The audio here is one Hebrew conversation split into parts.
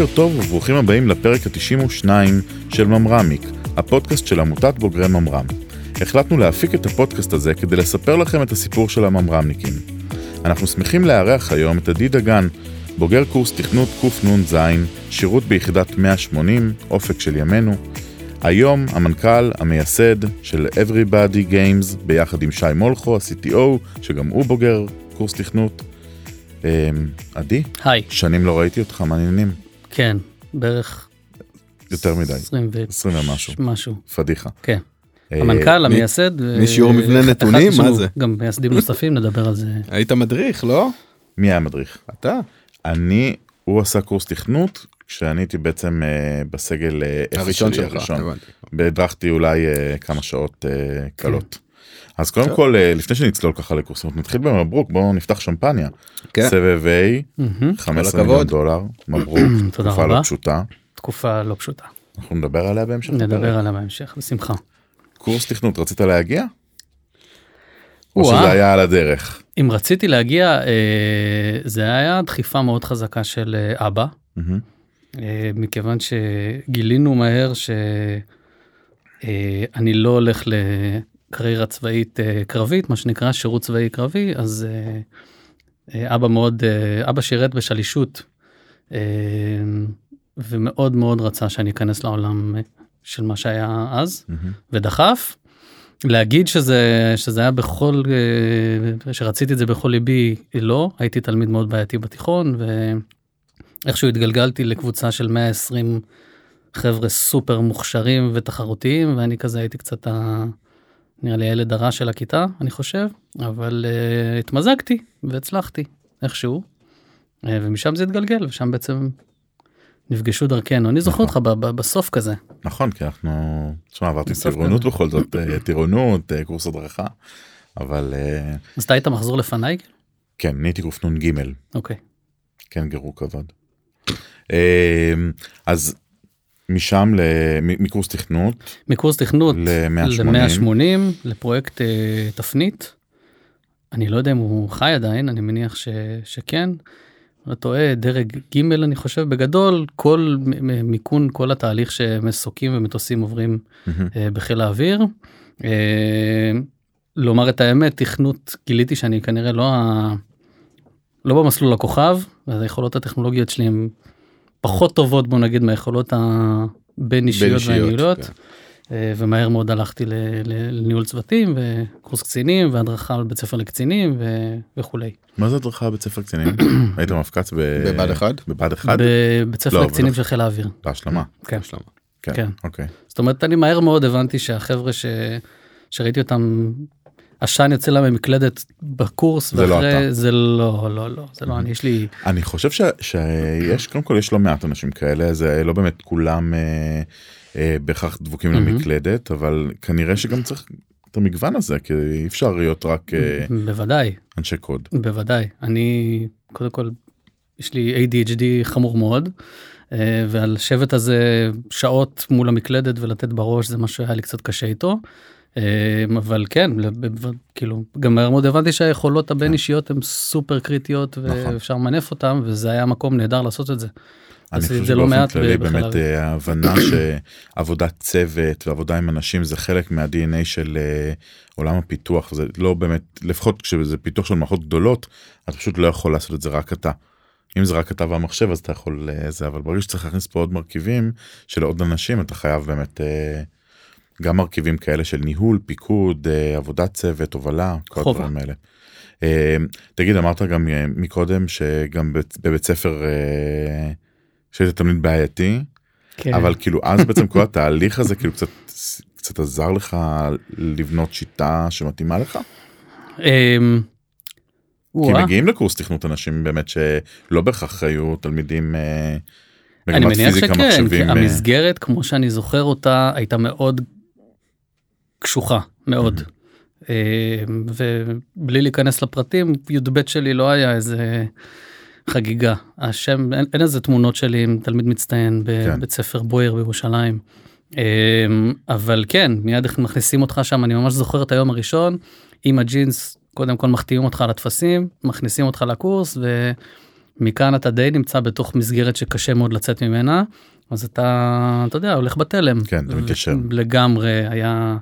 בוקר טוב וברוכים הבאים לפרק ה-92 של ממרמיק, הפודקאסט של עמותת בוגרי ממר"ם. החלטנו להפיק את הפודקאסט הזה כדי לספר לכם את הסיפור של הממר"מניקים. אנחנו שמחים לארח היום את עדי דגן, בוגר קורס תכנות קנ"ז, שירות ביחידת 180, אופק של ימינו. היום המנכ"ל המייסד של Everybody Games ביחד עם שי מולכו, ה-CTO, שגם הוא בוגר קורס תכנות. אמ, עדי, היי. שנים לא ראיתי אותך, מעניינים. כן, בערך יותר מדי, 20 ו... 20 ומשהו, משהו. פדיחה. כן. אה, המנכ"ל, המייסד. ו- משיעור מבנה אחד- נתונים? מה זה? גם מייסדים נוספים, נדבר על זה. היית מדריך, לא? מי היה המדריך? אתה. אני, הוא עשה קורס תכנות, כשאני הייתי בעצם אה, בסגל אה, הראשון שלך. והדרכתי אולי אה, כמה שעות אה, קלות. אז קודם. כל, אה, לפני שנצלול ככה לקורסים, נתחיל במברוק, בואו נפתח שמפניה. כן. סבב A, מהמם. 15 מיליון. דולר, מברוק, תקופה. לא פשוטה. תקופה לא פשוטה. אנחנו נדבר עליה בהמשך. נדבר עליה בהמשך, בשמחה. קורס תכנות, רצית להגיע? או. שזה היה על הדרך? אם רציתי להגיע, אה, זה היה דחיפה מאוד חזקה של אה, אבא, מכיוון שגילינו מהר שאני לא הולך לקריירה צבאית אה, קרבית, מה שנקרא שירות צבאי קרבי, אז אה, אה, אבא מאוד, אבא שירת בשלישות, ומאוד מאוד רצה שאני אכנס לעולם של מה שהיה אז, מהמם. ודחף. להגיד שזה שזה היה בכל שרציתי את זה בכל ליבי לא הייתי תלמיד מאוד בעייתי בתיכון ואיכשהו התגלגלתי לקבוצה של 120 חבר'ה סופר מוכשרים ותחרותיים ואני כזה הייתי קצת ה... נראה לי הילד הרע של הכיתה אני חושב אבל uh, התמזגתי והצלחתי איכשהו uh, ומשם זה התגלגל ושם בעצם נפגשו דרכנו אני זוכר אותך ב- ב- בסוף כזה נכון, כי אנחנו, תשמע, עברתי טירונות. בכל זאת, אה, טירונות, קורס הדרכה, אבל אה, אז אתה היית מחזור לפניי כן, נהייתי קנ"ג. אוקיי. כן גרו כבוד. אז משם מקורס תכנות מקורס תכנות ל-180. ל-180 לפרויקט אה, תפנית. אני לא יודע אם הוא חי עדיין, אני מניח ש, שכן. לא טועה, דרג ג' אני חושב בגדול, כל מיכון, כל התהליך שמסוקים ומטוסים עוברים. אה, בחיל האוויר. אה, לומר את האמת, תכנות, גיליתי שאני כנראה לא, ה... לא במסלול הכוכב, אז היכולות הטכנולוגיות שלי הן פחות טובות, בוא נגיד, מהיכולות הבין אישיות והניהוליות. כן. אה, ומהר מאוד הלכתי לניהול צוותים וקורס קצינים והדרכה על בית ספר לקצינים ו- וכולי. מה זה הדרכה בבית ספר קצינים? היית מפקץ ב- בבה"ד 1? בבה"ד 1? בבית ספר לא, לקצינים של חיל האוויר. בהשלמה. כן. השלמה. כן. כן. אוקיי. זאת אומרת אני מהר מאוד הבנתי שהחבר'ה ש... שראיתי אותם עשן יוצא להם ממקלדת בקורס זה לא ואחרי אתה. זה לא לא לא זה לא אני יש לי אני חושב ש- שיש קודם כל יש לא מעט אנשים כאלה זה לא באמת כולם אה, אה, בהכרח דבוקים. למקלדת אבל כנראה שגם צריך את המגוון הזה כי אי אפשר להיות רק אה, בוודאי אנשי קוד. בוודאי אני קודם כל יש לי ADHD חמור מאוד אה, ועל לשבת הזה שעות מול המקלדת ולתת בראש זה משהו שהיה לי קצת קשה איתו. אה, אבל כן כאילו גם מהר מאוד הבנתי שהיכולות הבין אישיות הן סופר קריטיות נכון. ואפשר למנף אותם וזה היה מקום נהדר לעשות את זה. אני חושב לא שבאופן כללי באמת. אה, ההבנה שעבודת צוות ועבודה עם אנשים זה חלק מה-DNA של אה, עולם הפיתוח זה לא באמת לפחות כשזה פיתוח של מערכות גדולות אתה פשוט לא יכול לעשות את זה רק אתה. אם זה רק אתה והמחשב אז אתה יכול אה, זה אבל ברגע שצריך להכניס פה עוד מרכיבים של עוד אנשים אתה חייב באמת גם מרכיבים כאלה של ניהול פיקוד אה, עבודת צוות הובלה כל חובה. הדברים האלה. אה, תגיד אמרת גם אה, מקודם שגם בבית- ספר שהיית תלמיד בעייתי כן. אבל כאילו אז בעצם כל התהליך הזה כאילו קצת קצת עזר לך לבנות שיטה שמתאימה לך אמ, כי מגיעים לקורס תכנות אנשים באמת שלא בהכרח היו תלמידים אני מגמת מניח פיזיקה שכן, כי מחשבים אה, המסגרת כמו שאני זוכר אותה הייתה מאוד קשוחה מאוד. אמ, ובלי להיכנס לפרטים י"ב שלי לא היה איזה חגיגה השם אין, אין איזה תמונות שלי עם תלמיד מצטיין כן. בבית ספר בויר בירושלים. אמ, אבל כן מיד איך מכניסים אותך שם אני ממש זוכר את היום הראשון עם הג'ינס קודם כל מחתימים אותך על הטפסים מכניסים אותך לקורס מכאן אתה די נמצא בתוך מסגרת שקשה מאוד לצאת ממנה, אז אתה, אתה יודע, הולך בתלם. כן, זה מתיישר. לגמרי היה,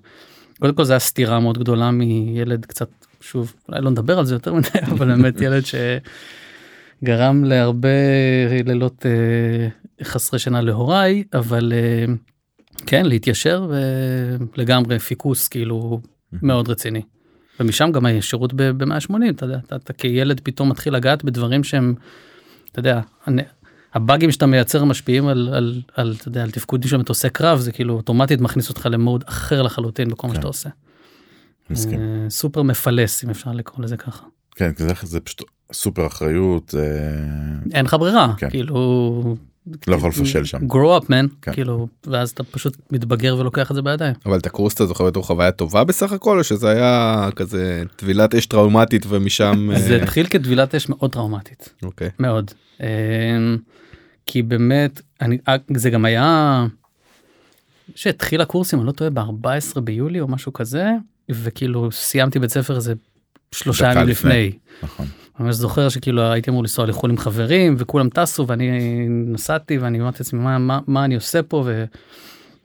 קודם כל זה היה סתירה מאוד גדולה מילד קצת, שוב, אולי לא נדבר על זה יותר מדי, אבל באמת ילד שגרם להרבה לילות אה, חסרי שינה להוריי, אבל אה, כן, להתיישר ולגמרי פיקוס כאילו מאוד רציני. ומשם גם השירות ב-180, אתה יודע, אתה, אתה כילד פתאום מתחיל לגעת בדברים שהם, אתה יודע, הנ- הבאגים שאתה מייצר משפיעים על, על, על, אתה יודע, על תפקודים של מטוסי קרב, זה כאילו אוטומטית מכניס אותך למוד אחר לחלוטין בכל מה כן. שאתה עושה. מסכים. אה, סופר מפלס, אם אפשר לקרוא לזה ככה. כן, זה, זה פשוט סופר אחריות, זה... אין לך ברירה, כן. כאילו... לא יכול לפשל שם. grow up man, כן. כאילו, ואז אתה פשוט מתבגר ולוקח את זה בידיים. אבל את הקורס אתה זוכר בתור חוויה טובה בסך הכל או שזה היה כזה טבילת אש טראומטית ומשם זה אה, התחיל כטבילת אש מאוד טראומטית. אוקיי מאוד. אמ, כי באמת, אני, אה, זה גם היה, שהתחיל הקורס, אם אני לא טועה, ב-14 ביולי או משהו כזה, וכאילו סיימתי בית ספר איזה שלושה ימים לפני. לפני. נכון. ממש זוכר שכאילו הייתי אמור לנסוע לחו"ל עם חברים וכולם טסו ואני נסעתי ואני אמרתי לעצמי מה, מה, מה אני עושה פה ו...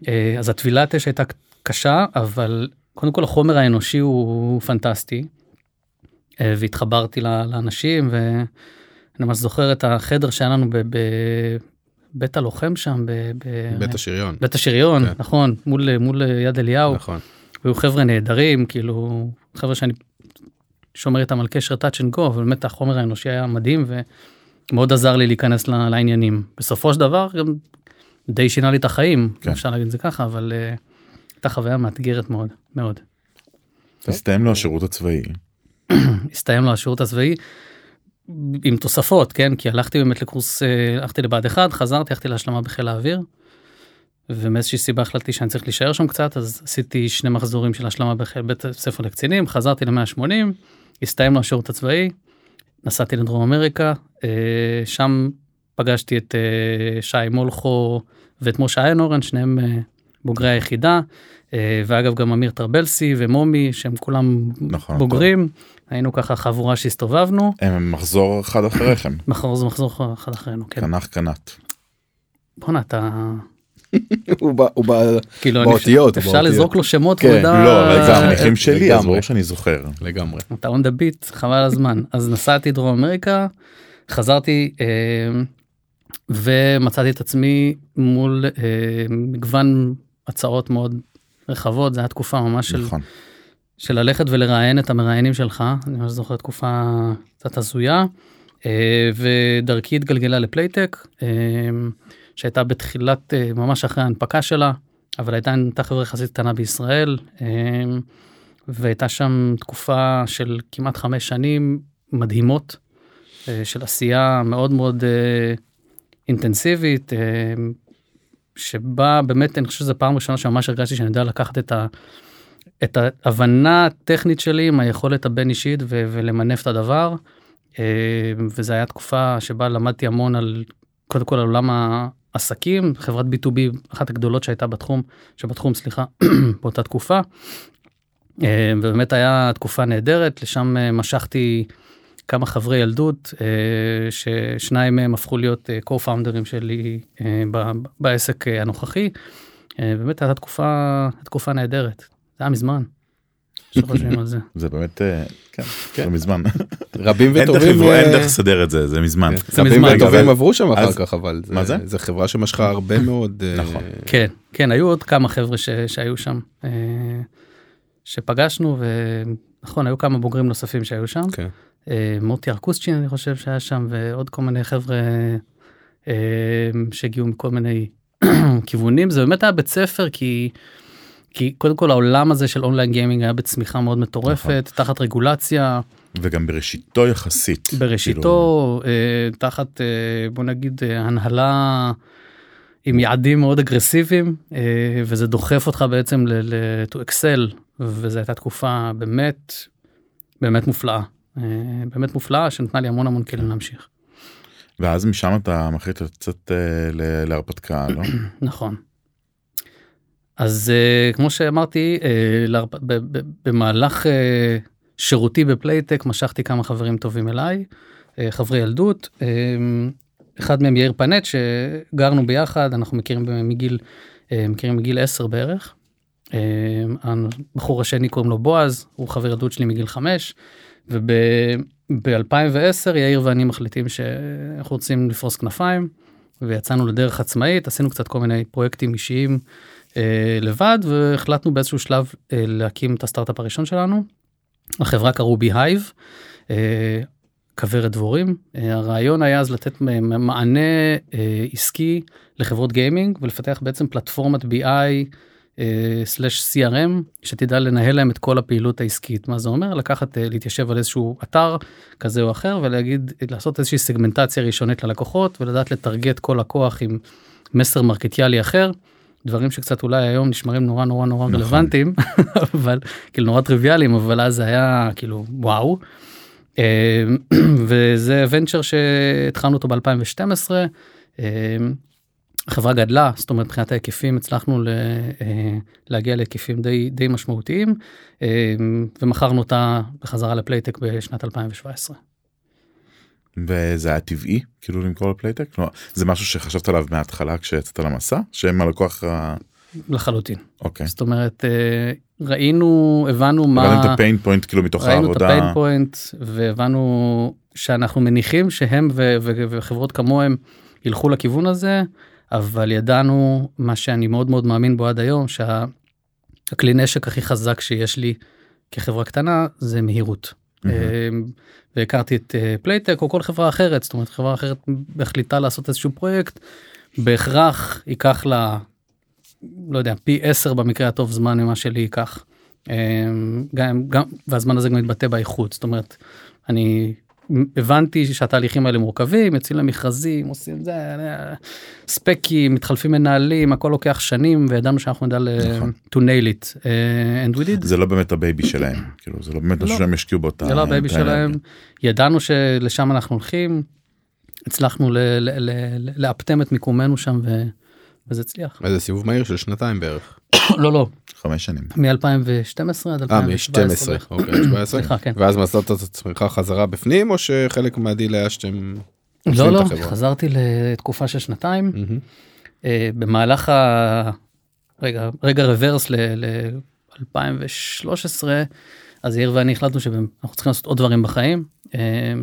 אה, אז הטבילת אש הייתה קשה אבל קודם כל החומר האנושי הוא פנטסטי. אה, והתחברתי לאנשים ואני ממש זוכר את החדר שהיה לנו בבית הלוחם שם ב- ב- בית השריון בית השריון כן. נכון מול מול יד אליהו נכון היו חבר'ה נהדרים כאילו חבר'ה שאני שומר איתם על קשר touch and go אבל באמת החומר האנושי היה מדהים ומאוד עזר לי להיכנס לעניינים בסופו של דבר גם די שינה לי את החיים כן. אפשר להגיד את זה ככה אבל uh, הייתה חוויה מאתגרת מאוד מאוד. הסתיים לו השירות הצבאי. הסתיים לו השירות הצבאי עם תוספות כן כי הלכתי באמת לקורס אה, הלכתי לבה"ד 1 חזרתי הלכתי להשלמה בחיל האוויר. ומאיזושהי סיבה החלטתי שאני צריך להישאר שם קצת אז עשיתי שני מחזורים של השלמה בחיל בית ספר לקצינים חזרתי ל-180 הסתיים לו השירות הצבאי נסעתי לדרום אמריקה אה, שם פגשתי את אה, שי מולכו ואת משה איינורן שניהם אה, בוגרי היחידה ואגב גם אמיר טרבלסי ומומי שהם כולם נכון. בוגרים היינו ככה חבורה שהסתובבנו הם מחזור אחד אחריכם. מחזור מחזור אחד אחרינו כן קנח קנת. בואנה אתה הוא הוא כאילו אני- באותיות, אפשר. לזרוק לו שמות כן, ידע- לא, אבל זה החניכים שלי, אז. ברור שאני זוכר. לגמרי אתה on the beat חבל הזמן אז נסעתי דרום אמריקה חזרתי אה, ומצאתי את עצמי מול אה, מגוון הצעות מאוד רחבות זה היה תקופה ממש של, נכון. של ללכת ולראיין את המראיינים שלך אני ממש זוכר תקופה קצת הזויה אה, ודרכי התגלגלה לפלייטק שהייתה בתחילת אה, ממש אחרי ההנפקה שלה אבל הייתה הייתה חברה יחסית קטנה בישראל. אה, והייתה שם תקופה של כמעט חמש שנים מדהימות אה, של עשייה מאוד מאוד אינטנסיבית, שבה באמת אני חושב שזו פעם ראשונה שממש הרגשתי שאני יודע לקחת את, ה, את ההבנה הטכנית שלי עם היכולת הבין אישית ו, ולמנף את הדבר. וזו הייתה תקופה שבה למדתי המון על קודם כל על עולם העסקים, חברת B2B אחת הגדולות שהייתה בתחום, שבתחום סליחה, באותה תקופה. אה, ובאמת היה תקופה נהדרת, לשם אה, משכתי כמה חברי ילדות, אה, ששניים מהם הפכו להיות co-founders שלי בעסק הנוכחי. באמת הייתה תקופה, תקופה נהדרת, זה היה מזמן. שחושבים על זה. זה באמת, אה, כן, זה מזמן. רבים וטובים לבוא- אין אה, דרך לסדר את זה, זה מזמן. רבים מזמן. וטובים עברו שם אחר כך אבל מה זה? חברה שמשכה הרבה מאוד אה, נכון. כן, כן, היו עוד כמה חבר'ה ש, שהיו שם, אה, שפגשנו, ונכון, היו כמה בוגרים נוספים שהיו שם. כן. אה, מוטי ארקוסצ'ין אני חושב שהיה שם ועוד כל מיני חבר'ה אה, שהגיעו מכל מיני כיוונים זה באמת היה בית ספר כי כי קודם כל העולם הזה של אונליין גיימינג היה בצמיחה מאוד מטורפת תחת רגולציה וגם בראשיתו יחסית. בראשיתו אה, תחת אה, בוא נגיד אה, הנהלה עם יעדים מאוד אגרסיביים אה, וזה דוחף אותך בעצם ל- ל- to excel וזו הייתה תקופה באמת באמת מופלאה אה, באמת מופלאה שנתנה לי המון המון כלים להמשיך ואז משם אתה מחליט לצאת אה, להרפתקה, לא? נכון. אז uh, כמו שאמרתי ב- במהלך uh, שירותי בפלייטק משכתי כמה חברים טובים אליי אה, חברי ילדות. אה, אחד מהם יאיר פנט שגרנו ביחד, אנחנו מכירים מגיל, אה, מכירים מגיל 10 בערך. אה, הבחור השני קוראים לו בועז, הוא חבר ילדות שלי מגיל 5. וב-2010 יאיר ואני מחליטים שאנחנו רוצים לפרוס כנפיים ויצאנו לדרך עצמאית, עשינו קצת כל מיני פרויקטים אישיים אה, לבד והחלטנו באיזשהו שלב אה, להקים את הסטארט-אפ הראשון שלנו. החברה קראו ביהייב, אה, כוורת דבורים. אה, הרעיון היה אז לתת מענה אה, עסקי לחברות גיימינג ולפתח בעצם פלטפורמת BI סלאש CRM שתדע לנהל להם את כל הפעילות העסקית מה זה אומר לקחת אה, להתיישב על איזשהו אתר כזה או אחר ולהגיד לעשות איזושהי סגמנטציה ראשונית ללקוחות ולדעת לטרגט כל לקוח עם מסר מרקטיאלי אחר. דברים שקצת אולי היום נשמרים נורא נורא נורא נכון. רלוונטיים אבל כאילו נורא טריוויאליים אבל אז היה כאילו וואו. אה, וזה ונצ'ר שהתחלנו אותו ב2012. החברה גדלה זאת אומרת מבחינת ההיקפים הצלחנו אה, להגיע להיקפים די די משמעותיים אה, ומכרנו אותה בחזרה לפלייטק בשנת 2017. וזה היה טבעי כאילו למכור לפלייטק כלומר, זה משהו שחשבת עליו מההתחלה כשיצאת למסע שהם הלקוח. לחלוטין. אוקיי. זאת אומרת אה, ראינו הבנו מה ראינו את ה pain point כאילו מתוך העבודה. ראינו את ה pain point והבנו שאנחנו מניחים שהם וחברות כמוהם ילכו לכיוון הזה אבל ידענו מה שאני מאוד מאוד מאמין בו עד היום שהכלי נשק הכי חזק שיש לי כחברה קטנה זה מהירות. Mm-hmm. והכרתי את אה, פלייטק או כל חברה אחרת זאת אומרת חברה אחרת החליטה לעשות איזשהו פרויקט בהכרח ייקח לה לא יודע פי 10 במקרה הטוב זמן ממה שלי ייקח. אמ, גם גם והזמן הזה גם מתבטא באיכות זאת אומרת אני הבנתי שהתהליכים האלה מורכבים יוצאים למכרזים עושים זה ספקים מתחלפים מנהלים הכל לוקח שנים וידענו שאנחנו נדע נכון. to nail it uh, and we did. זה לא באמת הבייבי שלהם כאילו זה לא באמת משהו לא. שהם השקיעו באותה. זה לא הבייבי שלהם ידענו שלשם אנחנו הולכים הצלחנו לאפטם את מיקומנו שם וזה הצליח. איזה סיבוב מהיר של שנתיים בערך. לא לא חמש שנים מ2012 עד 2017 אוקיי, כן. ואז מצאת את עצמך חזרה בפנים או שחלק מהדיל היה שאתם. לא לא חזרתי לתקופה של שנתיים אה, במהלך ה... רגע רגע reverse ל-2013 אז יאיר ואני החלטנו שאנחנו צריכים לעשות עוד דברים בחיים אה,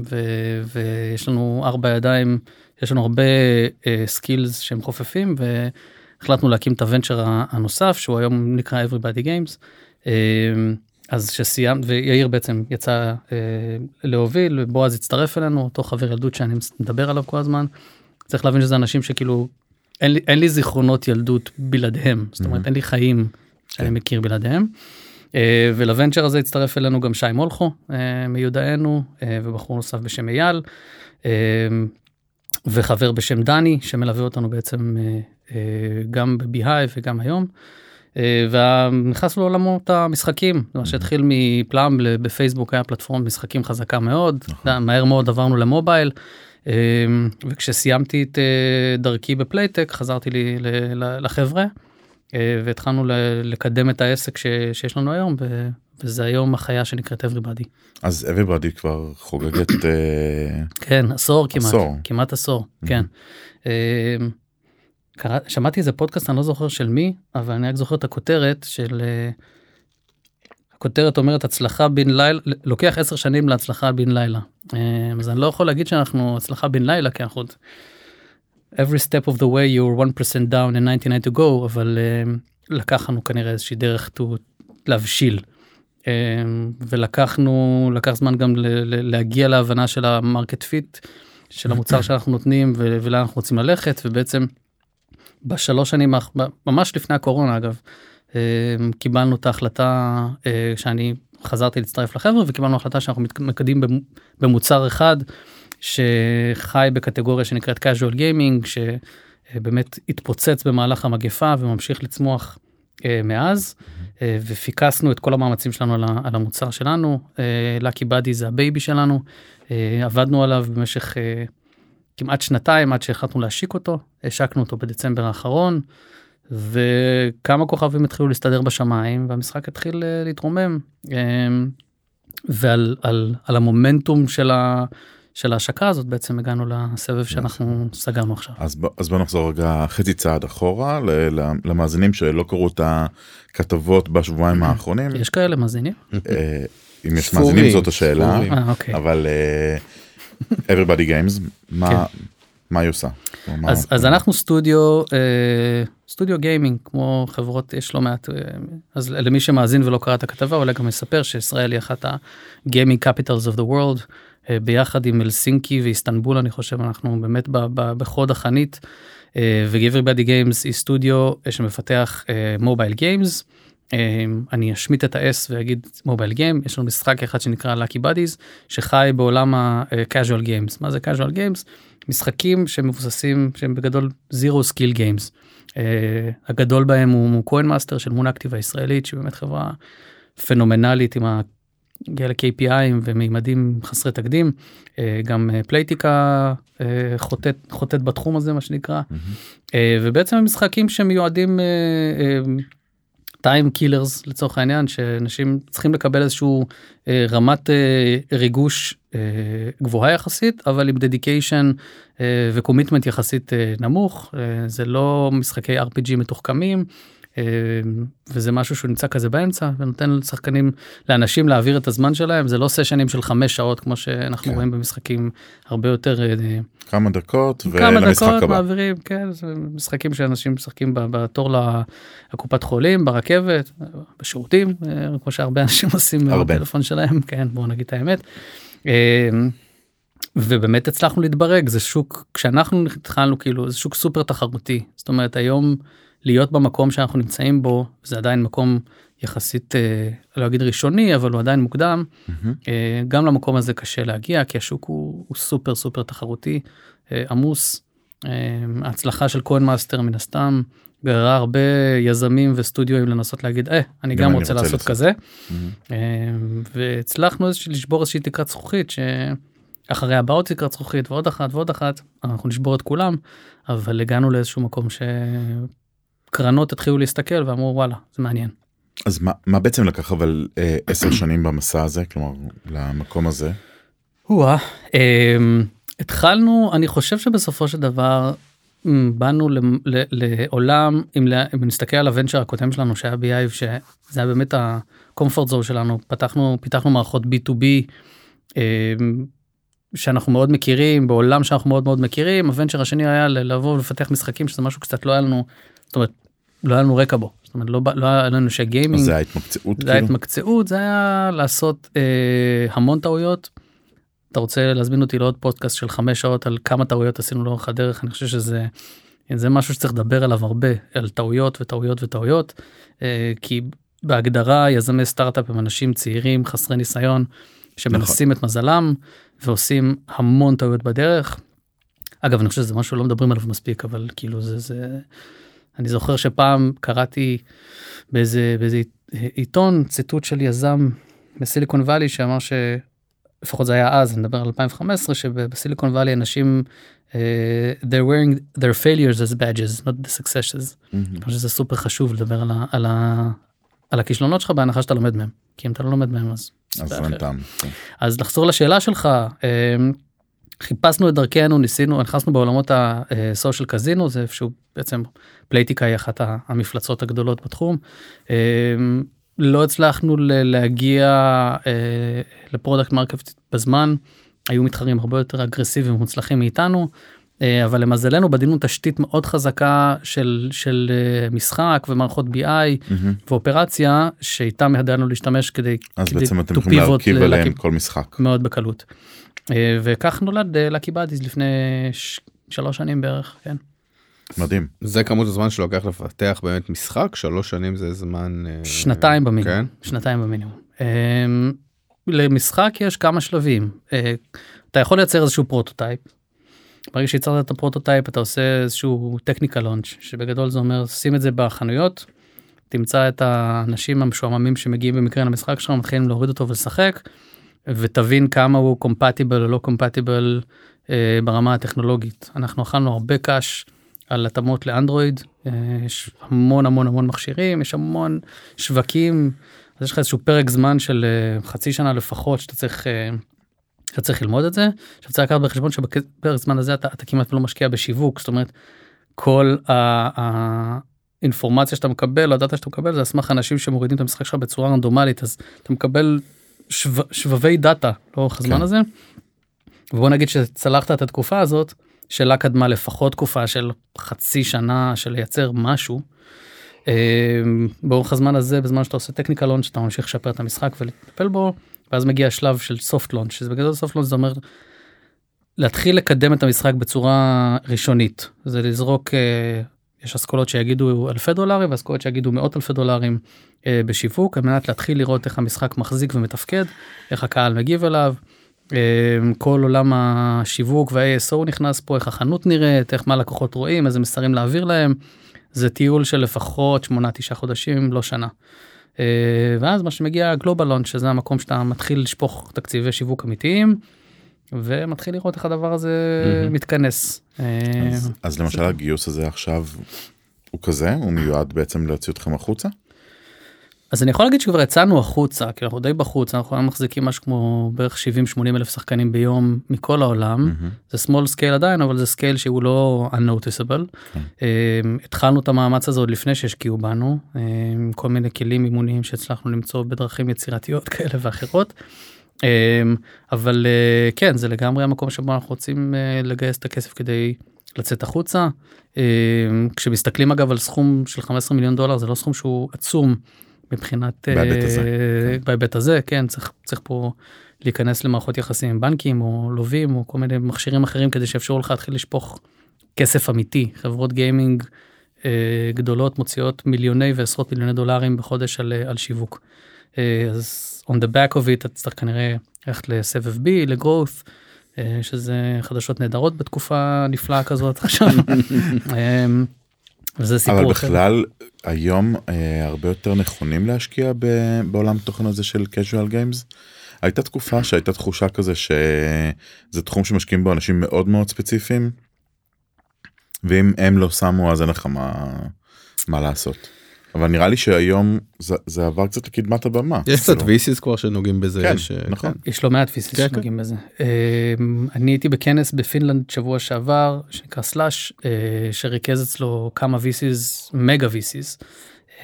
ויש לנו ארבע ידיים יש לנו הרבה skills אה, שהם חופפים. החלטנו להקים את ה venture הנוסף שהוא היום נקרא Everybody Games. אה, אז שסיימת ויאיר בעצם יצא אה, להוביל ובועז הצטרף אלינו אותו חבר ילדות שאני מדבר עליו כל הזמן. צריך להבין שזה אנשים שכאילו אין לי, אין לי זיכרונות ילדות בלעדיהם זאת אומרת mm-hmm. אין לי חיים שאני כן. מכיר בלעדיהם. אה, ולוונצ'ר הזה הצטרף אלינו גם שי מולכו מיודענו ובחור נוסף בשם אייל וחבר בשם דני שמלווה אותנו בעצם אה, גם בביהי וגם היום. אה, ונכנסנו לעולמות המשחקים מה שהתחיל מפלאם בפייסבוק היה פלטפורמת משחקים חזקה מאוד נכון. מהר מאוד עברנו למובייל אה, וכשסיימתי את דרכי בפלייטק חזרתי לי לחברה והתחלנו לקדם את העסק שיש לנו היום וזה היום החיה שנקראת everybody. אז everybody כבר חוגגת כן עשור כמעט עשור. כמעט עשור כן. קרא, שמעתי איזה פודקאסט אני לא זוכר של מי אבל אני רק זוכר את הכותרת של uh, הכותרת אומרת הצלחה בן לילה לוקח עשר שנים להצלחה בן לילה uh, אז אני לא יכול להגיד שאנחנו הצלחה בן לילה כי אנחנו every step of the way you're 1% down and 99 to go אבל uh, לקח לנו כנראה איזושהי דרך to, להבשיל. Uh, ולקחנו לקח זמן גם להגיע להבנה של ה market fit של המוצר שאנחנו נותנים ולאן אנחנו רוצים ללכת ובעצם בשלוש שנים, ממש לפני הקורונה אגב, אה, קיבלנו את ההחלטה אה, שאני חזרתי להצטרף לחבר'ה וקיבלנו החלטה שאנחנו מתמקדים במוצר אחד שחי בקטגוריה שנקראת casual gaming שבאמת התפוצץ במהלך המגפה וממשיך לצמוח אה, מאז ופיקסנו את כל המאמצים שלנו על המוצר שלנו. Lucky Buddy זה הבייבי שלנו. עבדנו עליו במשך כמעט שנתיים עד שהחלטנו להשיק אותו, השקנו אותו בדצמבר האחרון, וכמה כוכבים התחילו להסתדר בשמיים והמשחק התחיל אה, להתרומם. ועל על, על המומנטום של, ה, של ההשקה הזאת בעצם הגענו לסבב שאנחנו סגרנו עכשיו. אז אז בוא נחזור רגע חצי צעד אחורה ל- ל- למאזינים שלא קראו את הכתבות בשבועיים האחרונים. יש כאלה מאזינים? אה, אם יש מאזינים זאת השאלה. אה, אוקיי. אבל אה, everybody games, מה כן. מה היא עושה? אז, אז אנחנו סטודיו סטודיו גיימינג כמו חברות יש לא מעט אז למי שמאזין ולא קרא את הכתבה אולי גם אספר שישראל היא אחת ה gaming capitals of the world אה, ביחד עם הלסינקי ואיסטנבול אני חושב אנחנו באמת בחוד החנית אה, ו-Everybody Games היא סטודיו אה, שמפתח mobile games. אני אשמיט את ה-S ואגיד mobile game יש לנו משחק אחד שנקרא Lucky Buddies שחי בעולם ה-casual games מה זה casual games משחקים שמבוססים שהם בגדול zero skill games. הגדול בהם הוא Coin Master של Moon Active הישראלית שהיא באמת חברה פנומנלית הם הגיעו ל- KPI ים ומימדים חסרי תקדים uh, גם uh, Playtika חוטאת חוטאת בתחום הזה מה שנקרא. uh, ובעצם הם משחקים שמיועדים time killers לצורך העניין שאנשים צריכים לקבל איזשהו אה, רמת אה, ריגוש אה, גבוהה יחסית אבל עם דדיקיישן אה, וקומיטמנט יחסית אה, נמוך. אה, זה לא משחקי RPG מתוחכמים. אה, וזה משהו שהוא נמצא כזה באמצע ונותן לשחקנים לאנשים להעביר את הזמן שלהם זה לא סשנים של חמש שעות כמו שאנחנו כן. רואים במשחקים הרבה יותר אה, כמה דקות כמה ולמשחק דקות הבא. מעבירים כן משחקים שאנשים משחקים בתור לקופת חולים ברכבת בשירותים אה, כמו שהרבה אנשים עושים הרבה. בטלפון שלהם כן בואו נגיד את האמת. אה, ובאמת הצלחנו להתברג זה שוק כשאנחנו התחלנו כאילו זה שוק סופר תחרותי זאת אומרת היום להיות במקום שאנחנו נמצאים בו זה עדיין מקום יחסית אה, לא אגיד ראשוני אבל הוא עדיין מוקדם מהמם. אה, גם למקום הזה קשה להגיע כי השוק הוא, הוא סופר סופר תחרותי אה, עמוס. אה, ההצלחה של Coin Master מן הסתם גררה הרבה יזמים וסטודיואים לנסות להגיד אה אני גם גם אני רוצה רוצה לעשות לעשות." כזה מהמם. אה, והצלחנו איזושהי- לשבור איזושהי תקרת זכוכית שאחריה באה עוד תקרת זכוכית ועוד אחת ועוד אחת אנחנו נשבור את כולם אבל הגענו לאיזשהו מקום שקרנות התחילו להסתכל ואמרו וואלה זה מעניין. אז מה, מה בעצם לקח אבל אה, עשר שנים במסע הזה כלומר למקום הזה אמ, התחלנו אני חושב שבסופו של דבר באנו לעולם אם נסתכל על הוונצ'ר הקודם שלנו שהיה ב-IVE שזה היה באמת הקומפורט זו שלנו פתחנו פיתחנו מערכות b2b אמ, שאנחנו מאוד מכירים בעולם שאנחנו מאוד מאוד מכירים הוונצ'ר השני היה לבוא ולפתח משחקים שזה משהו קצת לא היה לנו זאת אומרת לא היה לנו רקע בו. זאת אומרת לא, לא היה לנו שגיימינג זה ההתמקצעות זה היה כאילו? התמקצעות זה היה לעשות אה, המון טעויות. אתה רוצה להזמין אותי לעוד פודקאסט של חמש שעות על כמה טעויות עשינו לאורך הדרך? אני חושב שזה זה משהו שצריך לדבר עליו הרבה על טעויות וטעויות וטעויות. אה, כי בהגדרה יזמי סטארט-אפ הם אנשים צעירים חסרי ניסיון שמנסים את מזלם ועושים המון טעויות בדרך. אגב אני חושב שזה משהו שלא מדברים עליו מספיק אבל כאילו זה זה אני זוכר שפעם קראתי באיזה באיזה עיתון ציטוט של יזם בסיליקון וואלי שאמר שלפחות זה היה אז אני מדבר על 2015 שבסיליקון וואלי אנשים uh, they're wearing their failures as badges not the successes. אני חושב שזה סופר חשוב לדבר על, ה, על, ה, על הכישלונות שלך בהנחה שאתה לומד מהם כי אם אתה לא לומד מהם אז. אז אין. טעם. כן. אז לחזור לשאלה שלך אמ, חיפשנו את דרכנו ניסינו נכנסנו בעולמות הסושיאל קזינו זה איפשהו בעצם פלייטיקה היא אחת המפלצות הגדולות בתחום. אמ, לא הצלחנו להגיע אה, ל product market בזמן היו מתחרים הרבה יותר אגרסיביים ומוצלחים מאיתנו. אה, אבל למזלנו בנינו תשתית מאוד חזקה של של אה, משחק ומערכות BI מהמם. ואופרציה שאיתם ידענו להשתמש כדי אז כדי בעצם אתם יכולים להרכיב עליהם כל משחק. מאוד בקלות. אה, וכך נולד Lucky Buddies לפני ש- שלוש שנים בערך, כן. מדהים. זה כמות הזמן שלוקח לפתח באמת משחק שלוש שנים זה זמן אה, שנתיים במינימום. כן שנתיים במינימום. אה, למשחק יש כמה שלבים. אה, אתה יכול לייצר איזשהו prototype. ברגע שיצרת את ה prototype אתה עושה איזשהו technical launch שבגדול זה אומר שים את זה בחנויות. תמצא את האנשים המשועממים שמגיעים במקרה למשחק שלך מתחילים להוריד אותו ולשחק. ותבין כמה הוא קומפטיבל או לא קומפטיבל אה, ברמה הטכנולוגית. אנחנו אכלנו הרבה קאש על התאמות לאנדרואיד, אה, יש המון המון המון מכשירים, יש המון שווקים, אז יש לך איזשהו פרק זמן של אה, חצי שנה לפחות שאתה צריך אה, אתה צריך ללמוד את זה. עכשיו צריך לקחת בחשבון שבפרק זמן הזה אתה, אתה כמעט לא משקיע בשיווק זאת אומרת כל האינפורמציה שאתה מקבל הדאטה שאתה מקבל זה על סמך אנשים שמורידים את המשחק שלך בצורה רנדומלית אז אתה מקבל שו, שבבי דאטה לאורך הזמן כן. הזה. ובוא נגיד שצלחת את התקופה הזאת שלה קדמה לפחות תקופה של חצי שנה של לייצר משהו. אה, באורך הזמן הזה בזמן שאתה עושה טכניקל לונץ' אתה ממשיך לשפר את המשחק ולטפל בו ואז מגיע השלב של סופט לונץ' שזה בגדול סופט לונץ' זה אומר להתחיל לקדם את המשחק בצורה ראשונית זה לזרוק אה, יש אסכולות שיגידו אלפי דולרים ואסכולות שיגידו מאות אלפי דולרים אה, בשיווק על מנת להתחיל לראות איך המשחק מחזיק ומתפקד איך הקהל מגיב אליו. כל עולם השיווק וה-ASO נכנס פה איך החנות נראית איך מה לקוחות רואים איזה מסרים להעביר להם. זה טיול של לפחות 8-9 חודשים לא שנה. ואז מה שמגיע גלובלון שזה המקום שאתה מתחיל לשפוך תקציבי שיווק אמיתיים. ומתחיל לראות איך הדבר הזה mm-hmm. מתכנס. אז, אז למשל הגיוס הזה עכשיו הוא כזה הוא מיועד בעצם להוציא אתכם החוצה. אז אני יכול להגיד שכבר יצאנו החוצה כי אנחנו די בחוץ אנחנו מחזיקים משהו כמו בערך 70-80 אלף שחקנים ביום מכל העולם mm-hmm. זה small scale עדיין אבל זה scale שהוא לא unnoticeable. Okay. Um, התחלנו את המאמץ הזה עוד לפני שהשקיעו בנו um, כל מיני כלים מימוניים שהצלחנו למצוא בדרכים יצירתיות כאלה ואחרות. Um, אבל uh, כן זה לגמרי המקום שבו אנחנו רוצים uh, לגייס את הכסף כדי לצאת החוצה. Um, כשמסתכלים אגב על סכום של 15 מיליון דולר זה לא סכום שהוא עצום. מבחינת בהיבט הזה, בהיבט הזה כן צריך צריך פה להיכנס למערכות יחסים עם בנקים או לווים או כל מיני מכשירים אחרים כדי שיאפשרו לך להתחיל לשפוך כסף אמיתי חברות גיימינג גדולות מוציאות מיליוני ועשרות מיליוני דולרים בחודש על, על שיווק. אז on the back of it אתה צריך כנראה ללכת לסבב B לגרוס. uh, שזה חדשות נהדרות בתקופה נפלאה כזאת עכשיו. um, וזה סיפור אבל אחר. בכלל היום אה, הרבה יותר נכונים להשקיע ב, בעולם תוכן הזה של casual games. הייתה תקופה שהייתה תחושה כזה שזה תחום שמשקיעים בו אנשים מאוד מאוד ספציפיים. ואם הם לא שמו אז אין לך מה, מה לעשות. אבל נראה לי שהיום זה, זה עבר קצת לקדמת הבמה. יש קצת כאילו. ויסיס כבר שנוגעים בזה. כן, ש... נכון. יש לא מעט VCs כן, שנוגעים בזה. אמ, אני הייתי בכנס בפינלנד שבוע שעבר שנקרא Slush אה, שריכז אצלו כמה VCs מגה VCs.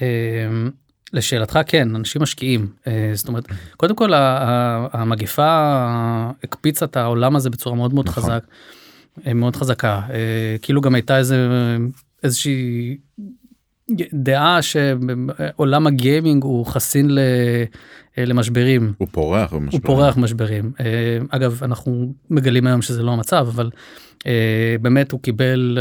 אמ, לשאלתך כן אנשים משקיעים אה, זאת אומרת קודם כל המגפה הקפיצה את העולם הזה בצורה מאוד מאוד נכון. חזק. אה, מאוד חזקה כאילו גם הייתה איזה איזושהי דעה שעולם הגיימינג הוא חסין ל- אה, למשברים הוא פורח הוא במשבר. פורח משברים אה, אגב אנחנו מגלים היום שזה לא המצב אבל אה, באמת הוא קיבל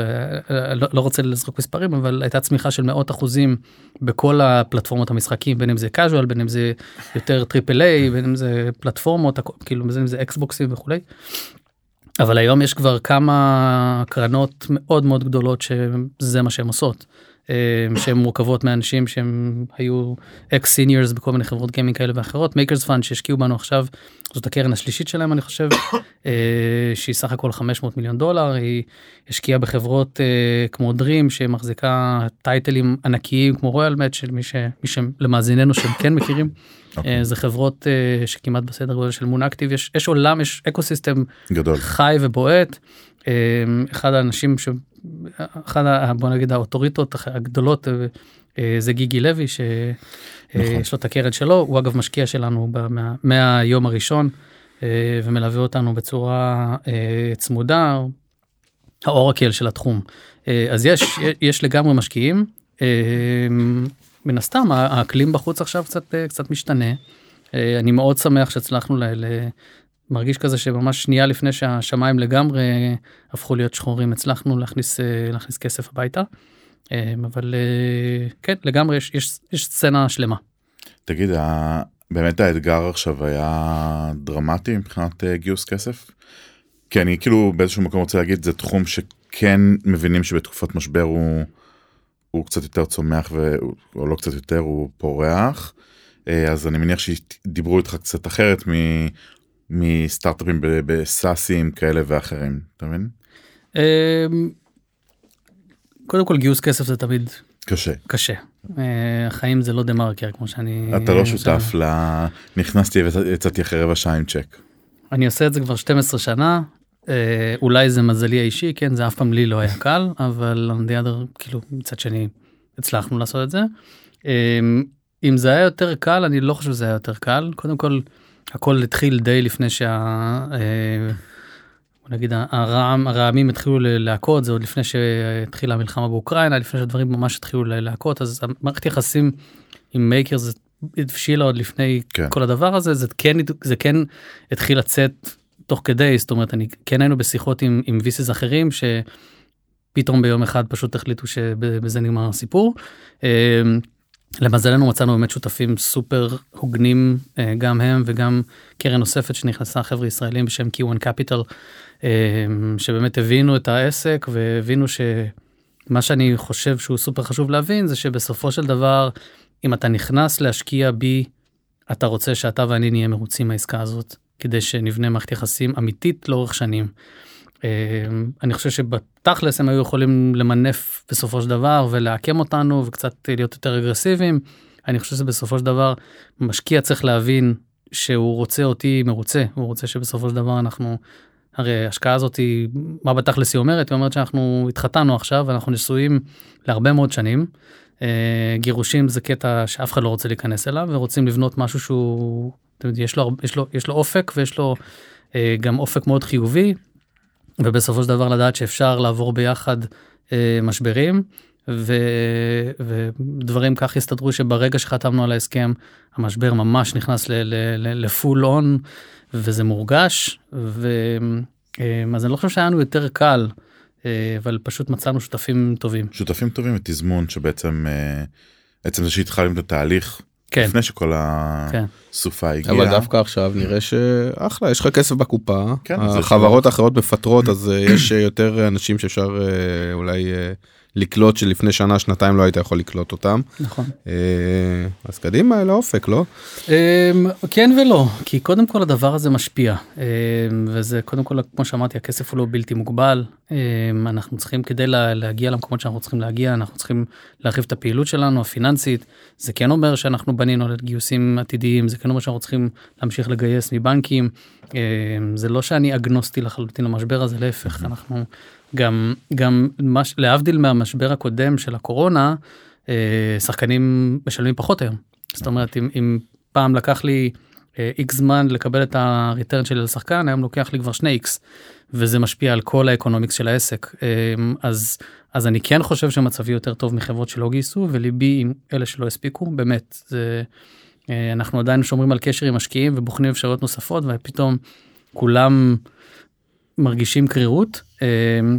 לא, לא רוצה לזרוק מספרים אבל הייתה צמיחה של מאות אחוזים בכל הפלטפורמות המשחקים בין אם זה casual בין אם זה יותר triple A בין אם זה פלטפורמות כאילו בין אם זה אקסבוקסים וכולי. אבל היום יש כבר כמה קרנות מאוד מאוד גדולות שזה מה שהן עושות. אה, שהן מורכבות מאנשים שהם היו ex seniors בכל מיני חברות גיימינג כאלה ואחרות Makers Fund שהשקיעו בנו עכשיו זאת הקרן השלישית שלהם אני חושב אה, שהיא סך הכל 500 מיליון דולר היא השקיעה בחברות אה, כמו Dream שמחזיקה title ים ענקיים כמו Royal Match של מי שמי שלמאזיננו שהם כן מכירים אוקיי. אה, זה חברות שכמעט בסדר גודל של Moon Active יש יש עולם יש ecosystem גדול. חי ובועט. אחד האנשים ה... בוא נגיד האוטוריטות הגדולות אה, אה, זה גיגי לוי נכון. שיש לו את הקרן שלו הוא אגב משקיע שלנו ב- מה- מהיום הראשון אה, ומלווה אותנו בצורה אה, צמודה. האורקל של התחום אה, אז יש יש לגמרי משקיעים אה, מן הסתם האקלים בחוץ עכשיו קצת אה, קצת משתנה. אה, אני מאוד שמח שהצלחנו ל... ל- מרגיש כזה שממש שנייה לפני שהשמיים לגמרי הפכו להיות שחורים הצלחנו להכניס אה, להכניס כסף הביתה. אה, אבל אה, כן לגמרי יש יש יש סצנה שלמה. תגיד באמת האתגר עכשיו היה דרמטי מבחינת גיוס כסף. כי אני כאילו באיזשהו מקום רוצה להגיד זה תחום שכן מבינים שבתקופת משבר הוא הוא קצת יותר צומח ו... או לא קצת יותר הוא פורח. אז אני מניח שדיברו איתך קצת אחרת מ... מסטארט-אפים בסאסים כאלה ואחרים אתה מבין? אה, קודם כל גיוס כסף זה תמיד קשה. קשה. אה, החיים זה לא דה מרקר כמו שאני אתה לא שותף ל... נכנסתי ויצאתי אחרי רבע שעה עם צ'ק. אני עושה את זה כבר 12 שנה. אה, אולי זה מזלי האישי, כן, זה אף פעם לי לא היה קל, אבל כאילו, מצד שני, הצלחנו לעשות את זה. אה, אם זה היה יותר קל, אני לא חושב שזה היה יותר קל. קודם כל, הכל התחיל די לפני שה... אה, בוא נגיד הרעם, הרעמים התחילו להכות, זה עוד לפני שהתחילה המלחמה באוקראינה, לפני שהדברים ממש התחילו להכות, אז המערכת יחסים עם מייקר זה הבשילה עוד לפני כן. כל הדבר הזה, זה כן, זה כן התחיל לצאת תוך כדי, זאת אומרת, אני כן היינו בשיחות עם, עם ויסס אחרים, שפתאום ביום אחד פשוט החליטו שבזה נגמר הסיפור. למזלנו מצאנו באמת שותפים סופר הוגנים, אה, גם הם וגם קרן נוספת שנכנסה, חבר'ה ישראלים בשם Q1 Capital, אמ, שבאמת הבינו את העסק והבינו שמה שאני חושב שהוא סופר חשוב להבין זה שבסופו של דבר, אם אתה נכנס להשקיע בי, אתה רוצה שאתה ואני נהיה מרוצים מהעסקה הזאת. כדי שנבנה מערכת יחסים אמיתית לאורך שנים. אה, אני חושב שבתכלס הם היו יכולים למנף בסופו של דבר ולעקם אותנו וקצת להיות יותר אגרסיביים. אני חושב שבסופו של דבר משקיע צריך להבין שהוא רוצה אותי מרוצה, הוא רוצה שבסופו של דבר אנחנו, הרי ההשקעה הזאת היא, מה בתכלס היא אומרת? היא אומרת שאנחנו התחתנו עכשיו ואנחנו נשואים להרבה מאוד שנים. אה, גירושים זה קטע שאף אחד לא רוצה להיכנס אליו ורוצים לבנות משהו שהוא יש, לו, יש, לו, יש לו אופק ויש לו אה, גם אופק מאוד חיובי, ובסופו של דבר לדעת שאפשר לעבור ביחד אה, משברים, ו, ודברים כך הסתדרו שברגע שחתמנו על ההסכם, המשבר ממש נכנס לפול און, וזה מורגש, ו, אה, אז אני לא חושב שהיה לנו יותר קל. אה, אבל פשוט מצאנו שותפים טובים. שותפים טובים ותזמון שבעצם אה, עצם זה שהתחלנו את התהליך כן. לפני שכל כן. הסופה הגיעה. אבל דווקא עכשיו נראה שאחלה יש לך כסף בקופה כן, החברות האחרות מפטרות אז אה, יש יותר אנשים שאפשר אה, אולי אה, לקלוט שלפני שנה שנתיים לא היית יכול לקלוט אותם. נכון. אז קדימה אל האופק לא? אמ, כן ולא כי קודם כל הדבר הזה משפיע אמ, וזה קודם כל כמו שאמרתי הכסף הוא לא בלתי מוגבל אמ, אנחנו צריכים כדי להגיע למקומות שאנחנו צריכים להגיע אנחנו צריכים להרחיב את הפעילות שלנו הפיננסית זה כן אומר שאנחנו בנינו על גיוסים עתידיים זה כן אומר שאנחנו צריכים להמשיך לגייס מבנקים זה לא שאני אגנוסטי לחלוטין למשבר הזה להפך אנחנו. גם גם מש, להבדיל מהמשבר הקודם של הקורונה אה, שחקנים משלמים פחות היום. זאת אומרת אם, אם פעם לקח לי X אה, זמן לקבל את ה return שלי לשחקן היום לוקח לי כבר שני X וזה משפיע על כל ה economics של העסק אה, אז אז אני כן חושב שמצבי יותר טוב מחברות שלא גייסו וליבי עם אלה שלא הספיקו באמת זה אנחנו עדיין שומרים על קשר עם משקיעים ובוחנים אפשרויות נוספות ופתאום כולם. מרגישים קרירות אמ,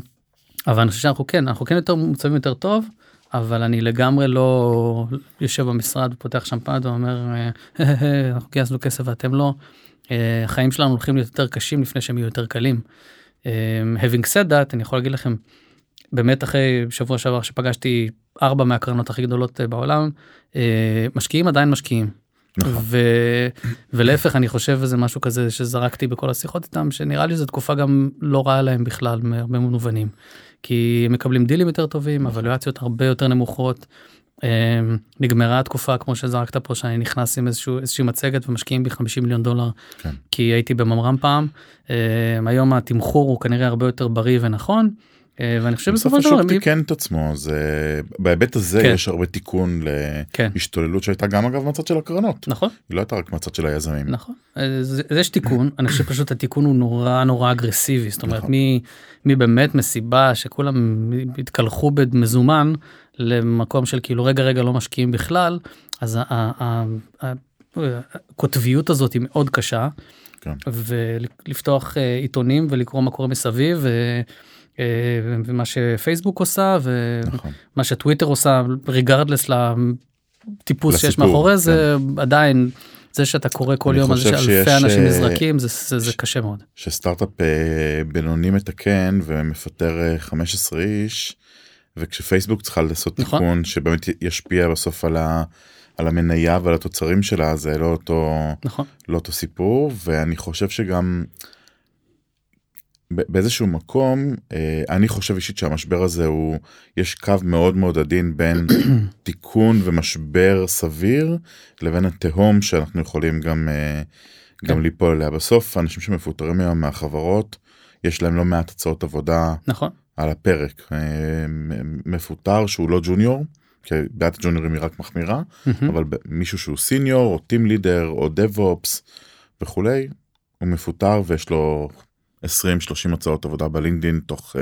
אבל אני חושב שאנחנו כן אנחנו כן יותר מוצבים יותר טוב אבל אני לגמרי לא יושב במשרד ופותח שמפניה ואומר אנחנו גייסנו כסף ואתם לא. אה, החיים שלנו הולכים להיות יותר קשים לפני שהם יהיו יותר קלים. אמ, having said that אני יכול להגיד לכם באמת אחרי שבוע שעבר שפגשתי ארבע מהקרנות הכי גדולות אה, בעולם אה, משקיעים עדיין משקיעים. ו... ולהפך אני חושב שזה משהו כזה שזרקתי בכל השיחות איתם שנראה לי זו תקופה גם לא רעה להם בכלל מהרבה מובנים. כי הם מקבלים דילים יותר טובים נכון. אבלואציות הרבה יותר נמוכות. אמ, נגמרה התקופה כמו שזרקת פה שאני נכנס עם איזשהו איזושהי מצגת ומשקיעים בי 50 מיליון דולר כן. כי הייתי בממר"ם פעם אמ, היום התמחור הוא כנראה הרבה יותר בריא ונכון. אה, ואני חושב בסופו של דבר השוק תיקן את עצמו זה בהיבט הזה כן. יש הרבה תיקון כן. להשתוללות שהייתה גם אגב מצד של הקרנות נכון היא לא הייתה רק מצד של היזמים נכון אז יש תיקון אני חושב פשוט התיקון הוא נורא נורא אגרסיבי זאת אומרת נכון. מי מי באמת מסיבה שכולם התקלחו במזומן למקום של כאילו רגע רגע לא משקיעים בכלל אז הקוטביות הזאת היא מאוד קשה. כן. ולפתוח אה, עיתונים ולקרוא מה קורה מסביב. אה, ומה שפייסבוק עושה ומה נכון. שטוויטר עושה ריגרדלס לטיפוס לסיפור, שיש מאחורי כן. זה עדיין זה שאתה קורא כל יום על זה שאלפי אנשים אה, נזרקים זה, זה, זה קשה מאוד. שסטארט-אפ אה, בינוני מתקן ומפטר 15 איש וכשפייסבוק צריכה לעשות נכון. תיקון שבאמת ישפיע בסוף על ה... על המניה ועל התוצרים שלה זה לא אותו נכון לא אותו סיפור ואני חושב שגם באיזשהו מקום אה, אני חושב אישית שהמשבר הזה הוא יש קו מאוד מאוד עדין בין תיקון ומשבר סביר לבין התהום שאנחנו יכולים גם אה, גם כן. ליפול עליה בסוף אנשים שמפוטרים היום מהחברות יש להם לא מעט הצעות עבודה נכון על הפרק אה, מפוטר שהוא לא ג'וניור. כי בעיית הג'וניורים היא רק מחמירה mm-hmm. אבל מישהו שהוא סיניור או טים לידר או דב אופס וכולי הוא מפוטר ויש לו 20-30 הצעות עבודה בלינקדאין תוך uh,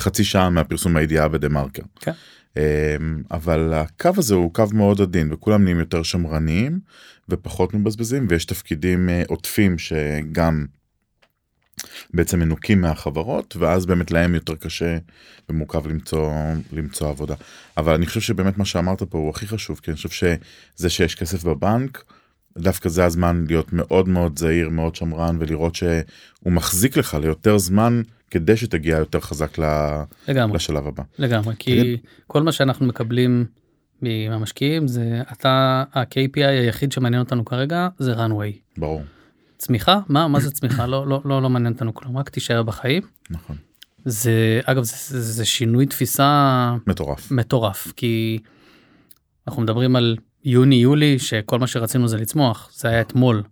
חצי שעה מהפרסום הידיעה בדה מרקר. כן. Um, אבל הקו הזה הוא קו מאוד עדין וכולם נהיים יותר שמרניים ופחות מבזבזים ויש תפקידים uh, עוטפים שגם בעצם מנוקים מהחברות ואז באמת להם יותר קשה ומורכב למצוא למצוא עבודה אבל אני חושב שבאמת מה שאמרת פה הוא הכי חשוב כי אני חושב שזה שיש כסף בבנק דווקא זה הזמן להיות מאוד מאוד זהיר מאוד שמרן ולראות שהוא מחזיק לך ליותר זמן כדי שתגיע יותר חזק לגמרי. לשלב הבא. לגמרי כי תגיד... כל מה שאנחנו מקבלים מהמשקיעים זה אתה ה-KPI היחיד שמעניין אותנו כרגע זה runway. ברור. צמיחה מה מה זה צמיחה לא לא לא לא מעניין אותנו כלום רק תישאר בחיים. נכון. זה אגב זה, זה, זה שינוי תפיסה מטורף מטורף כי אנחנו מדברים על יוני יולי שכל מה שרצינו זה לצמוח זה היה אתמול.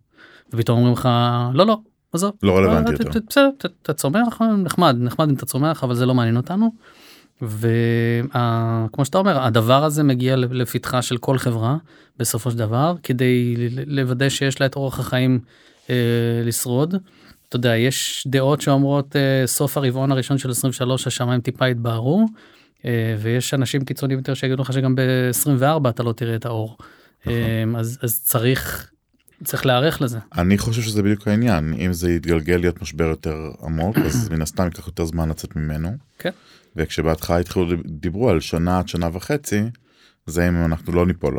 ופתאום אומרים לך לא לא עזוב לא רלוונטי יותר. בסדר אתה צומח נחמד נחמד אם אתה צומח אבל זה לא מעניין אותנו. וכמו שאתה אומר הדבר הזה מגיע לפתחה של כל חברה בסופו של דבר כדי לוודא שיש לה את אורח החיים אה, לשרוד. אתה יודע יש דעות שאומרות אה, סוף הרבעון הראשון של 23 השמיים טיפה התבהרו אה, ויש אנשים קיצוניים יותר שיגידו לך שגם ב-24 אתה לא תראה את האור. נכון. אה, אז, אז צריך צריך להיערך לזה. אני חושב שזה בדיוק העניין אם זה יתגלגל להיות משבר יותר עמוק אז מן הסתם ייקח יותר זמן לצאת ממנו. כן. וכשבהתחלה התחילו דיברו על שנה עד שנה וחצי זה אם אנחנו לא ניפול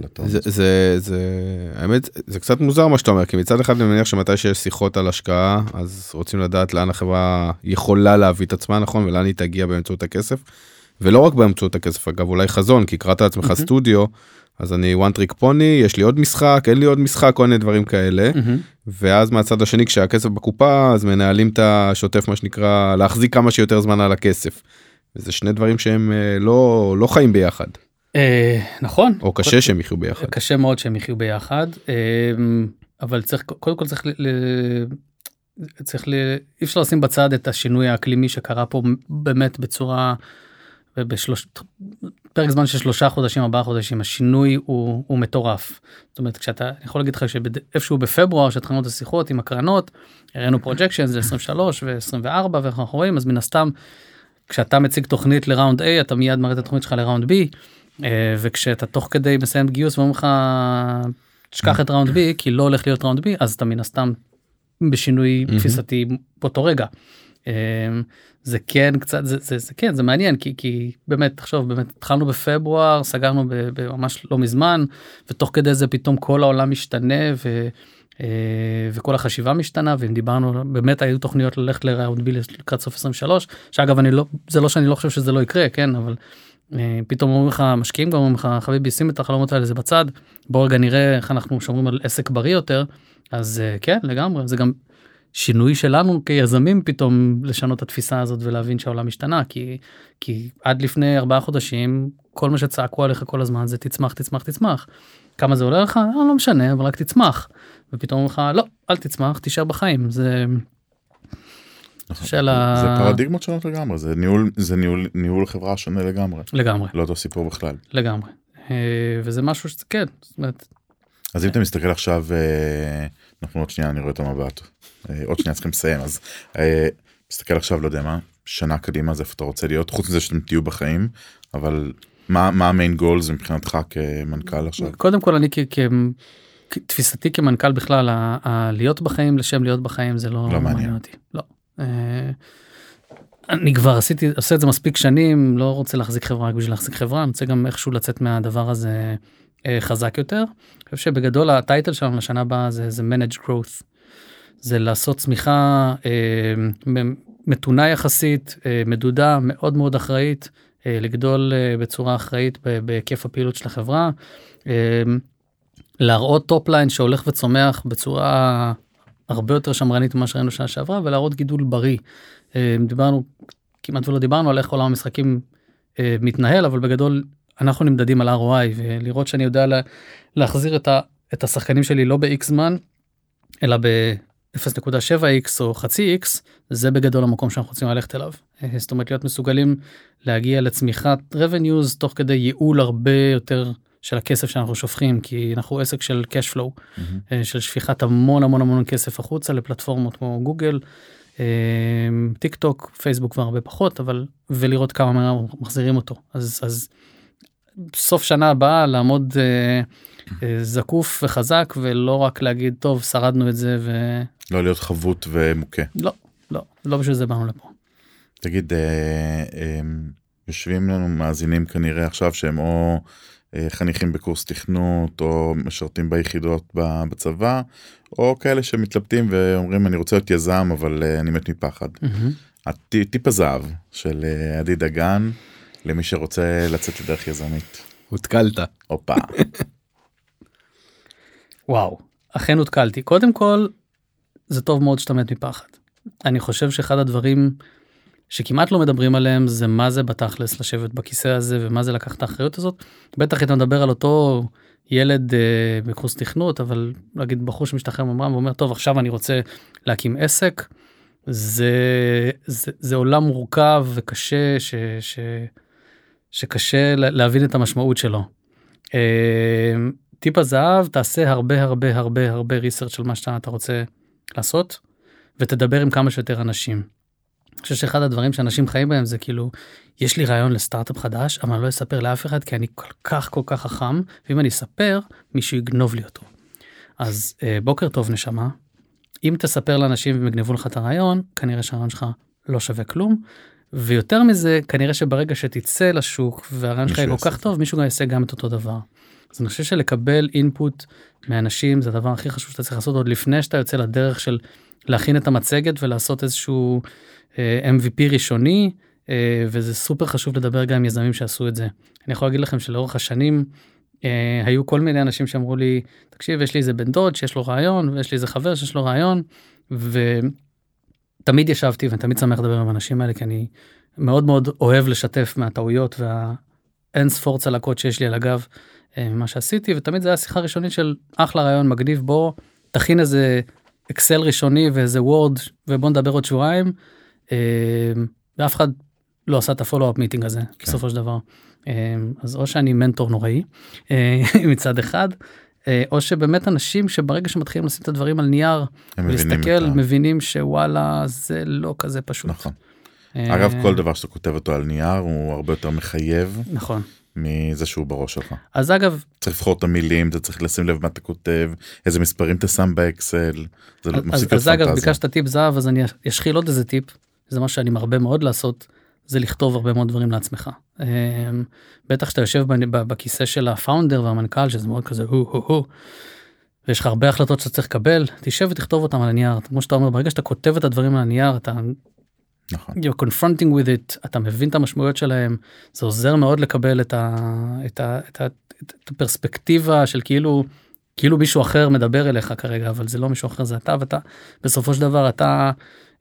לטוב. זה, זה, זה, האמת, זה קצת מוזר מה שאתה אומר, כי מצד אחד אני מניח שמתי שיש שיחות על השקעה, אז רוצים לדעת לאן החברה יכולה להביא את עצמה, נכון, ולאן היא תגיע באמצעות הכסף. ולא רק באמצעות הכסף, אגב, אולי חזון, כי קראת לעצמך mm-hmm. סטודיו, אז אני one trick pony, יש לי עוד משחק, אין לי עוד משחק, כל מיני דברים כאלה. Mm-hmm. ואז מהצד השני, כשהכסף בקופה, אז מנהלים את השוטף, מה שנקרא, להחזיק כמה שיותר זמן על הכסף. וזה שני דברים שהם אה, לא, לא חיים ביחד. אה, נכון. או קשה שהם יחיו ביחד. קשה מאוד שהם יחיו ביחד, אה, אבל צריך, קודם כל צריך, ל... צריך ל... אי אפשר לשים בצד את השינוי האקלימי שקרה פה באמת בצורה, בשלוש, פרק זמן של שלושה חודשים, ארבעה חודשים, השינוי הוא, הוא מטורף. זאת אומרת, כשאתה, אני יכול להגיד לך שאיפשהו בפברואר, כשהתחלנו את השיחות עם הקרנות, הראינו projections 23 ו-24 ואנחנו רואים, אז מן הסתם, כשאתה מציג תוכנית ל round A, אתה מיד מראה את התוכנית שלך ל round B. אה, וכשאתה תוך כדי מסיים גיוס ואומרים לך תשכח את round B כי לא הולך להיות round B אז אתה מן הסתם בשינוי תפיסתי באותו רגע. אה, זה כן קצת זה, זה, זה כן זה מעניין כי כי באמת תחשוב באמת התחלנו בפברואר סגרנו ממש לא מזמן ותוך כדי זה פתאום כל העולם משתנה ו, אה, וכל החשיבה משתנה ואם דיברנו באמת היו תוכניות ללכת לראונד בי לקראת סוף 23 שאגב אני לא זה לא שאני לא חושב שזה לא יקרה כן אבל פתאום אומרים לך משקיעים גם אומרים לך חביבי שים את החלומות האלה זה בצד בוא רגע נראה איך אנחנו שומרים על עסק בריא יותר. אז אה, כן לגמרי זה גם שינוי שלנו כיזמים פתאום לשנות את התפיסה הזאת ולהבין שהעולם השתנה כי כי עד לפני ארבעה חודשים כל מה שצעקו עליך כל הזמן זה תצמח תצמח תצמח. כמה זה עולה לך? לא, לא משנה אבל רק תצמח. ופתאום אומרים לך לא אל תצמח תישאר בחיים. זה. של ה... זה פרדיגמות שונות לגמרי זה ניהול זה ניהול ניהול חברה שונה לגמרי. לגמרי. לא אותו סיפור בכלל. לגמרי. אה, וזה משהו שזה כן. זאת אומרת... אז אם אתה מסתכל עכשיו אה, אנחנו עוד שנייה אני רואה את המבט. אה, עוד שנייה צריכים לסיים אז מסתכל עכשיו לא יודע מה שנה קדימה זה איפה אתה רוצה להיות חוץ מזה שאתם תהיו בחיים אבל מה מה המיין גולס מבחינתך כמנכ"ל עכשיו? קודם כל אני תפיסתי כמנכ"ל בכלל להיות בחיים לשם להיות בחיים זה לא, לא מעניין אותי. לא אני כבר עשיתי עושה את זה מספיק שנים לא רוצה להחזיק חברה רק בשביל להחזיק חברה אני רוצה גם איכשהו לצאת מהדבר הזה אה, חזק יותר. אני חושב שבגדול ה title שלנו לשנה הבאה זה זה manage growth. זה לעשות צמיחה אה, מתונה יחסית אה, מדודה מאוד מאוד אחראית אה, לגדול אה, בצורה אחראית בהיקף הפעילות של החברה. אה, להראות top line שהולך וצומח בצורה הרבה יותר שמרנית ממה שראינו שנה שעברה ולהראות גידול בריא. אה, דיברנו כמעט ולא דיברנו על איך עולם המשחקים אה, מתנהל אבל בגדול אנחנו נמדדים על ROI ולראות שאני יודע לה, להחזיר את, ה, את השחקנים שלי לא ב-X זמן אלא ב-0.7x או חצי x, זה בגדול המקום שאנחנו רוצים ללכת אליו. אה, זאת אומרת להיות מסוגלים להגיע לצמיחת revenues תוך כדי ייעול הרבה יותר של הכסף שאנחנו שופכים כי אנחנו עסק של cash flow מהמם. של שפיכת המון המון המון כסף החוצה לפלטפורמות כמו גוגל, אה, טיק טוק, פייסבוק כבר הרבה פחות אבל ולראות כמה מהר מחזירים אותו אז אז סוף שנה הבאה לעמוד אה, אה, זקוף וחזק ולא רק להגיד טוב שרדנו את זה ולא לא להיות חבוט ומוכה. לא לא בשביל זה באנו לפה. תגיד, אה, אה, יושבים לנו מאזינים כנראה עכשיו שהם או חניכים בקורס תכנות או משרתים ביחידות בצבא או כאלה שמתלבטים ואומרים אני רוצה להיות יזם אבל אה, אני מת מפחד. הטי- טיפ הזהב של אה, עדי דגן למי שרוצה לצאת לדרך יזמית. הותקלת. הופה. וואו, אכן הותקלתי. קודם כל, זה טוב מאוד שאתה מת מפחד. אני חושב שאחד הדברים שכמעט לא מדברים עליהם זה מה זה בתכלס לשבת בכיסא הזה ומה זה לקחת את האחריות הזאת. בטח אתה מדבר על אותו ילד אה, בקורס תכנות, אבל נגיד בחור שמשתחרר ממר"ם ואומר, טוב, עכשיו אני רוצה להקים עסק. זה, זה, זה עולם מורכב וקשה ש, ש, שקשה לה- להבין את המשמעות שלו. אה, טיפ הזהב תעשה הרבה הרבה הרבה הרבה ריסרצ' על מה שאתה אתה רוצה לעשות ותדבר עם כמה שיותר אנשים. אני חושב שאחד הדברים שאנשים חיים בהם זה כאילו יש לי רעיון לסטארט-אפ חדש אבל אני לא אספר לאף אחד כי אני כל כך כל כך חכם ואם אני אספר מישהו יגנוב לי אותו. אז אה, בוקר טוב נשמה. אם תספר לאנשים והם יגנבו לך את הרעיון כנראה שהרעיון שלך לא שווה כלום. ויותר מזה כנראה שברגע שתצא לשוק והרעיון שלך יהיה כל כך. טוב מישהו גם יעשה גם את אותו דבר. אז אני חושב שלקבל אינפוט מאנשים זה הדבר הכי חשוב שאתה צריך לעשות עוד לפני שאתה יוצא לדרך של להכין את המצגת ולעשות איזשהו MVP ראשוני אה, וזה סופר חשוב לדבר גם עם יזמים שעשו את זה. אני יכול להגיד לכם שלאורך השנים אה, היו כל מיני אנשים שאמרו לי תקשיב יש לי איזה בן דוד שיש לו רעיון ויש לי איזה חבר שיש לו רעיון ותמיד ישבתי ותמיד שמח לדבר עם האנשים האלה כי אני מאוד מאוד אוהב לשתף מהטעויות והאין ספור צלקות שיש לי על הגב אה, ממה שעשיתי ותמיד זה היה שיחה ראשונית של אחלה רעיון מגניב בוא תכין איזה Excel ראשוני ואיזה Word ובוא נדבר עוד שבועיים. אה, ואף אחד לא עשה את ה follow-up meeting הזה כן. בסופו של דבר. אה, אז או שאני מנטור נוראי אה, מצד אחד אה, או שבאמת אנשים שברגע שמתחילים לשים את הדברים על נייר מבינים ולהסתכל ה... מבינים שוואלה זה לא כזה פשוט. נכון. אה, אגב כל דבר שאתה כותב אותו על נייר הוא הרבה יותר מחייב נכון מזה שהוא בראש שלך. אז אגב צריך לבחור את המילים אתה צריך לשים לב מה אתה כותב איזה מספרים אתה שם באקסל. זה אז, מפסיק אז להיות אגב. ביקשת טיפ זהב אז אני אשחיל עוד איזה טיפ זה מה שאני מרבה מאוד לעשות זה לכתוב הרבה מאוד דברים לעצמך. אמ, בטח שאתה יושב בכיסא של הפאונדר והמנכ"ל שזה מאוד כזה הו הו הו. ויש לך הרבה החלטות שאתה צריך לקבל תשב ותכתוב אותם על הנייר כמו שאתה אומר ברגע שאתה כותב את הדברים על הנייר אתה נכון. you're confronting with it אתה מבין את המשמעויות שלהם זה עוזר מאוד לקבל את, ה, את, ה, את, ה, את הפרספקטיבה של כאילו כאילו מישהו אחר מדבר אליך כרגע אבל זה לא מישהו אחר זה אתה ואתה בסופו של דבר אתה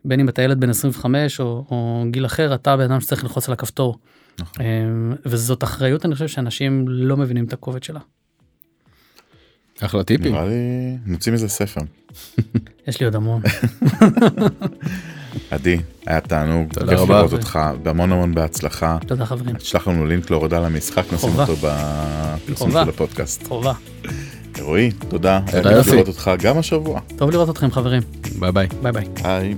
בין אם אתה ילד בן 25 או, או גיל אחר אתה בן אדם שצריך ללחוץ על הכפתור נכון. אמ, וזאת אחריות אני חושב שאנשים לא מבינים את הכובד שלה אחלה טיפים. נראה לי נוציא מזה ספר. יש לי עוד המון עדי היה תענוג. תודה כיף רבה. לראות אותך בהמון המון בהצלחה. תודה חברים תשלח לנו לינק להורדה למשחק נשים. אותו בפרסום. של הפודקאסט. חובה רועי תודה. תודה, יוסי. לראות אותך גם השבוע. טוב לראות אתכם חברים ביי. ביי ביי. ביי.